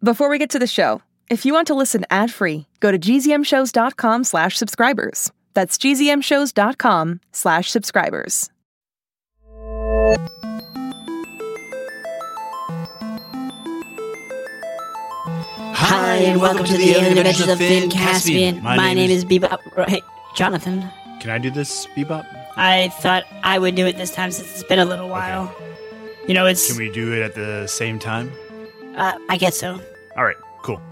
Before we get to the show, if you want to listen ad-free, go to gzmshows.com slash subscribers. That's gzmshows.com slash subscribers. Hi, and welcome to the Alien Adventures of Finn Caspian. My, name is Bebop. Hey, Jonathan. Can I do this, Bebop? I thought I would do it this time since it's been a little while. You know, it's. Can we do it at the same time? Uh, I guess so. All right, cool.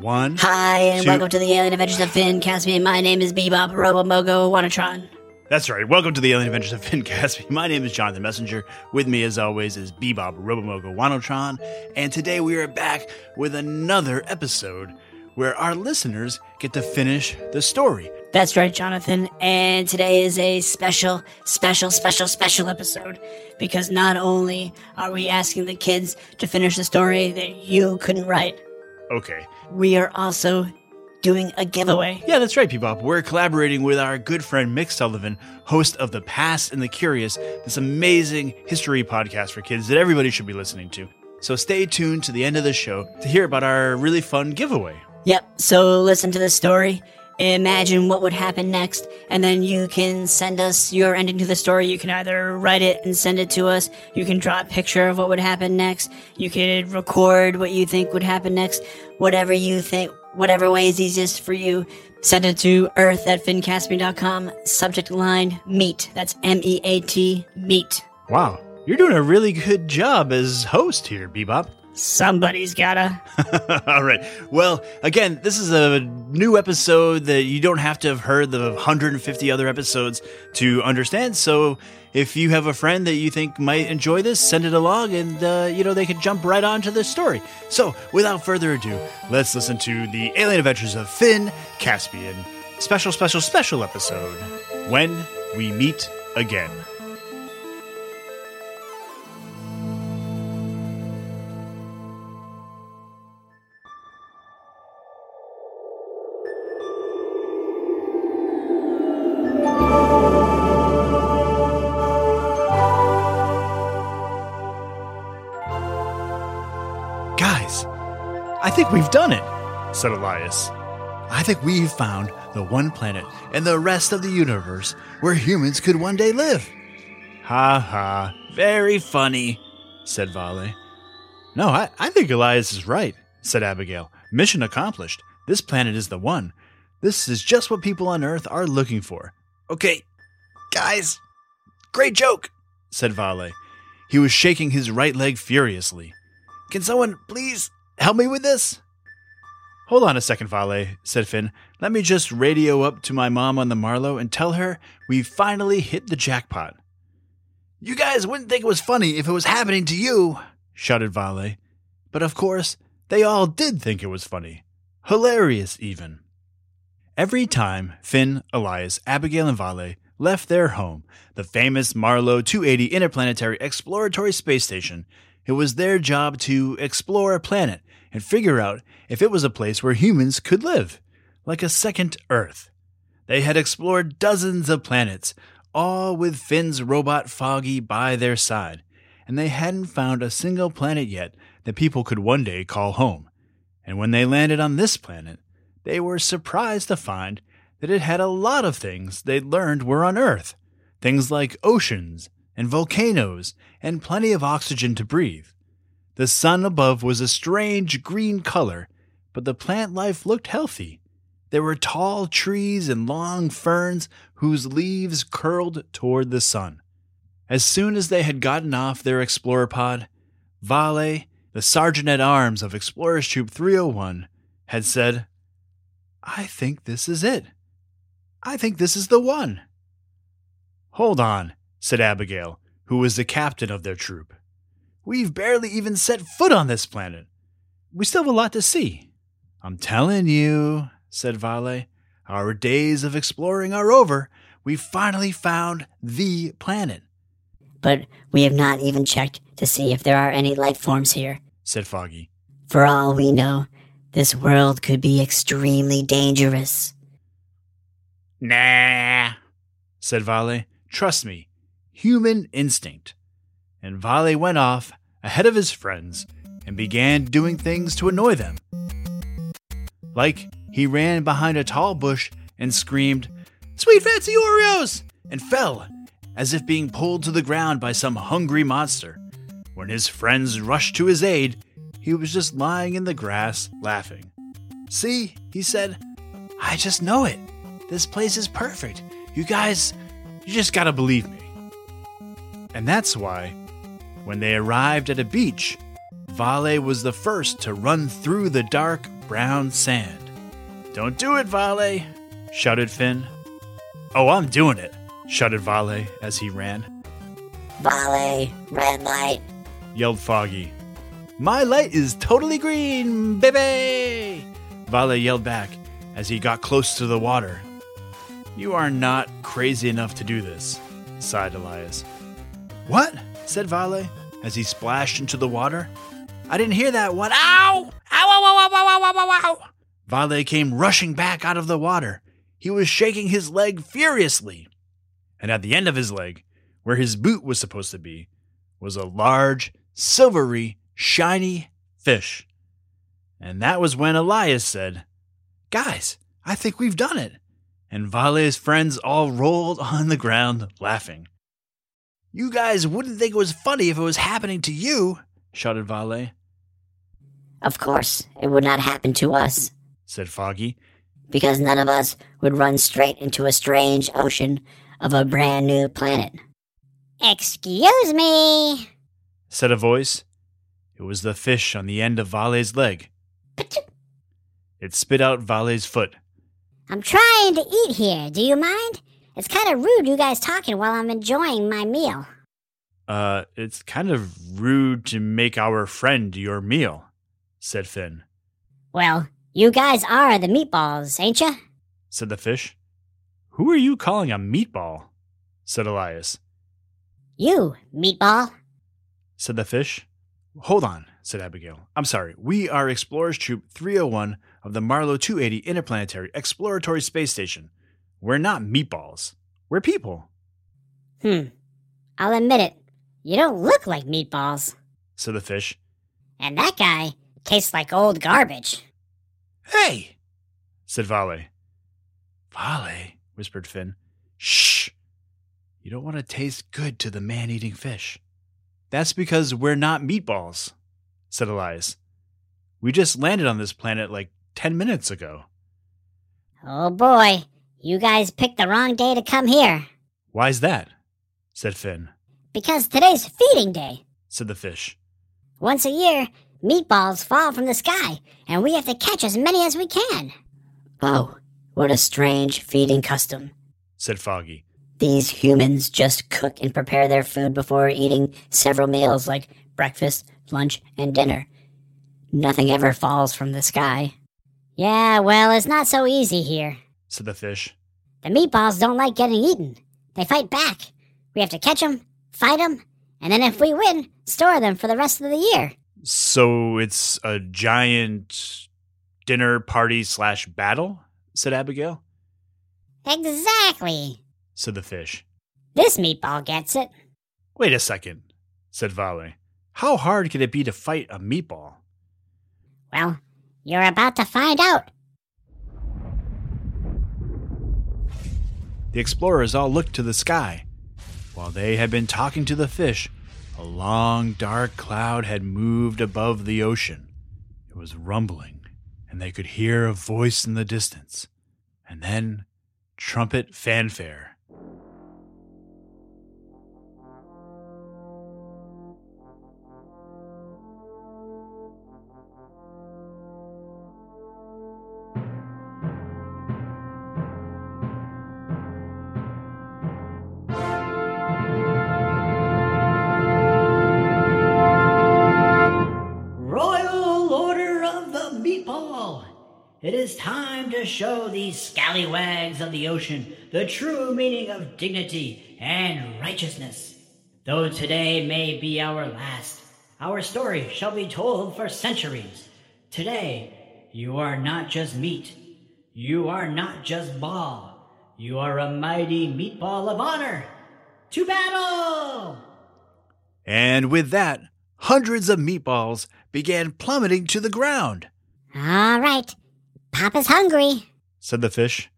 One. Hi, and two- welcome to the Alien Adventures of Finn Caspian. My name is Bebop Robomogo Wanatron. That's right. Welcome to the Alien Adventures of Finn Caspian. My name is Jonathan Messenger. With me, as always, is Bebop Robomogo Wanatron. And today we are back with another episode where our listeners get to finish the story. That's right, Jonathan. And today is a special, special, special, special episode because not only are we asking the kids to finish the story that you couldn't write, Okay. we are also doing a giveaway. Oh, yeah, that's right, Bebop. We're collaborating with our good friend Mick Sullivan, host of The Past and the Curious, this amazing history podcast for kids that everybody should be listening to. So stay tuned to the end of the show to hear about our really fun giveaway. Yep. So listen to the story. Imagine what would happen next, and then you can send us your ending to the story. You can either write it and send it to us. You can draw a picture of what would happen next. You could record what you think would happen next. Whatever you think, whatever way is easiest for you. Send it to earth at finncaspian.com. Subject line meat. That's M E A T meat. Wow, you're doing a really good job as host here, Bebop. Somebody's gotta. All right. Well, again, this is a new episode that you don't have to have heard the 150 other episodes to understand. So, if you have a friend that you think might enjoy this, send it along, and uh, you know they can jump right onto the story. So, without further ado, let's listen to the Alien Adventures of Finn Caspian special, special, special episode when we Meat again. I think we've done it, said Elias. I think we've found the one planet in the rest of the universe where humans could one day live. Ha ha, very funny, said Vale. No, I, I think Elias is right, said Abigail. Mission accomplished. This planet is the one. This is just what people on Earth are looking for. Okay, guys, great joke, said Vale. He was shaking his right leg furiously. Can someone please help me with this? Hold on a second, Vale, said Finn. Let me just radio up to my mom on the Marlow and tell her we finally hit the jackpot. You guys wouldn't think it was funny if it was happening to you, shouted Vale. But of course, they all did think it was funny. Hilarious, even. Every time Finn, Elias, Abigail, and Vale left their home, the famous Marlow 280 Interplanetary Exploratory Space Station, it was their job to explore a planet and figure out if it was a place where humans could live, like a second Earth. They had explored dozens of planets, all with Finn's robot Foggy by their side, and they hadn't found a single planet yet that people could one day call home. And when they landed on this planet, they were surprised to find that it had a lot of things they'd learned were on Earth. Things like oceans and volcanoes and plenty of oxygen to breathe. The sun above was a strange green color, but the plant life looked healthy. There were tall trees and long ferns whose leaves curled toward the sun. As soon as they had gotten off their explorer pod, Vale, the sergeant at arms of Explorers Troop 301, had said, I think this is it. I think this is the one. Hold on, said Abigail, who was the captain of their troop. We've barely even set foot on this planet. We still have a lot to see. I'm telling you, said Vale, our days of exploring are over. We finally found the planet, But we have not even checked to see if there are any life forms here. said Foggy. For all we know, this world could be extremely dangerous. Nah, said Vale. Trust me, human instinct. And Vale went off ahead of his friends and began doing things to annoy them. Like he ran behind a tall bush and screamed, Sweet fancy Oreos! and fell as if being pulled to the ground by some hungry monster. When his friends rushed to his aid, he was just lying in the grass laughing. See, he said, I just know it. This place is perfect. You guys, you just gotta believe me. And that's why, when they arrived at a beach, Vale was the first to run through the dark brown sand. Don't do it, Vale, shouted Finn. Oh, I'm doing it, shouted Vale as he ran, Vale, red light. yelled Foggy. My light is totally green, baby! Vale yelled back as he got close to the water. You are not crazy enough to do this, sighed Elias. What? said Vale as he splashed into the water. I didn't hear that one. Ow! Ow, ow, ow, ow, ow, ow, ow, ow! Vale came rushing back out of the water. He was shaking his leg furiously. And at the end of his leg, where his boot was supposed to be, was a large, silvery, shiny fish. And that was when Elias said, Guys, I think we've done it. And Vale's friends all rolled on the ground laughing. You guys wouldn't think it was funny if it was happening to you, shouted Vale, Of course, it would not happen to us, said Foggy. because none of us would run straight into a strange ocean of a brand new planet. Excuse me. said a voice. It was the fish on the end of Vale's leg. It spit out Vale's foot. I'm trying to eat here. Do you mind? It's kind of rude you guys talking while I'm enjoying my meal. Uh, it's kind of rude to make our friend your meal, said Finn. Well, you guys are the meatballs, ain't ya? said the fish. Who are you calling a meatball? said Elias. You, meatball. said the fish. Hold on, said Abigail. I'm sorry. We are Explorers Troop 301 of the Marlow 280 Interplanetary Exploratory Space Station. We're not meatballs. We're people, Hmm. I'll admit it. You don't look like meatballs. said the fish. And that guy tastes like old garbage. Hey, said Vale. Vale, whispered Finn. Shh. You don't want to taste good to the man eating fish. That's because we're not meatballs, said Elias. We just landed on this planet like 10 minutes ago. Oh boy, you guys picked the wrong day to come here. Why's that? said Finn, Because today's feeding day. said the fish. Once a year, meatballs fall from the sky, and we have to catch as many as we can. Oh, what a strange feeding custom. said Foggy. These humans just cook and prepare their food before eating several meals like breakfast, lunch, and dinner. Nothing ever falls from the sky. Yeah, well, it's not so easy here. Said the fish. The meatballs don't like getting eaten. They fight back. We have to catch them, fight them, and then if we win, store them for the rest of the year. So it's a giant dinner party slash battle? said Abigail. Exactly. said the fish. This meatball gets it. Wait a second, said Vale. How hard could it be to fight a meatball? Well, you're about to find out. The explorers all looked to the sky. While they had been talking to the fish, a long dark cloud had moved above the ocean. It was rumbling, and they could hear a voice in the distance. And then trumpet fanfare. It is time to show these scallywags of the ocean the true meaning of dignity and righteousness. Though today may be our last, our story shall be told for centuries. Today, you are not just meat. You are not just ball. You are a mighty meatball of honor. To battle! And with that, hundreds of meatballs began plummeting to the ground. All right. Papa's hungry. said the fish.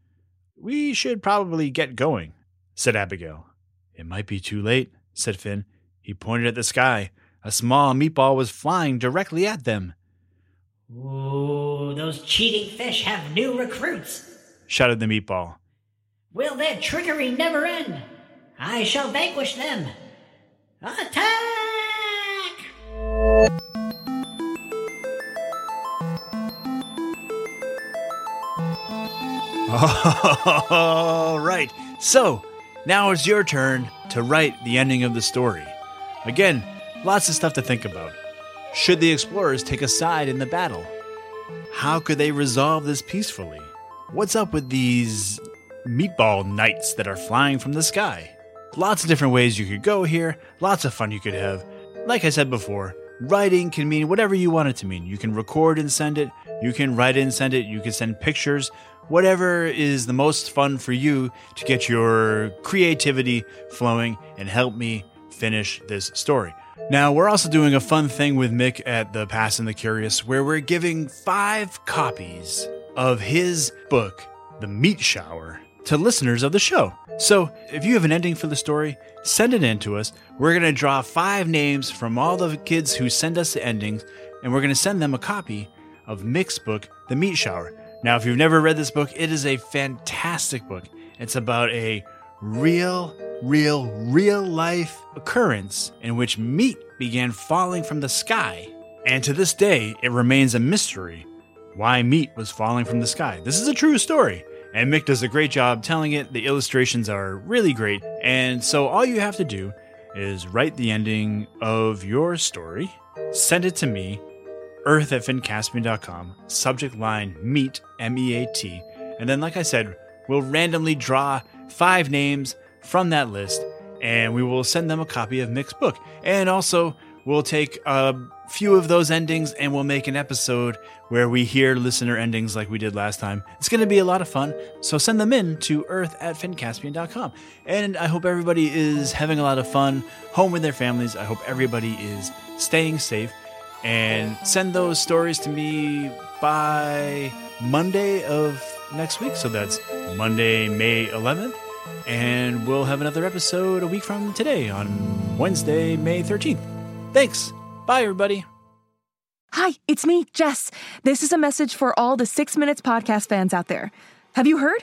We should probably get going, said Abigail. It might be too late, said Finn. He pointed at the sky. A small meatball was flying directly at them. Ooh, those cheating fish have new recruits. Shouted the meatball. Will their trickery never end? I shall vanquish them. Attack! All right. So, now it's your turn to write the ending of the story. Again, lots of stuff to think about. Should the explorers take a side in the battle? How could they resolve this peacefully? What's up with these meatball knights that are flying from the sky? Lots of different ways you could go here, lots of fun you could have. Like I said before, writing can mean whatever you want it to mean. You can record and send it, you can write and send it, you can send pictures, whatever is the most fun for you to get your creativity flowing and help me finish this story. Now, we're also doing a fun thing with Mick at the Past and the Curious where we're giving five copies of his book, The Meat Shower, to listeners of the show. So, if you have an ending for the story, send it in to us. We're going to draw five names from all the kids who send us the endings, and we're going to send them a copy of Mick's book, The Meat Shower. Now, if you've never read this book, it is a fantastic book. It's about a real, real, real life occurrence in which meat began falling from the sky. And to this day, it remains a mystery why meat was falling from the sky. This is a true story. And Mick does a great job telling it. The illustrations are really great. And so all you have to do is write the ending of your story, send it to me, earth at finncaspian.com, subject line meat, M E A T. And then, like I said, we'll randomly draw five names from that list and we will send them a copy of Mick's book. And also, we'll take a few of those endings and we'll make an episode where we hear listener endings like we did last time. It's going to be a lot of fun. So send them in to earth at finncaspian.com. And I hope everybody is having a lot of fun home with their families. I hope everybody is staying safe. And send those stories to me by Monday of next week. So that's Monday, May 11th. And we'll have another episode a week from today on Wednesday, May 13th. Thanks. Bye, everybody. Hi, it's me, Jess. This is a message for all the Six Minutes podcast fans out there. Have you heard?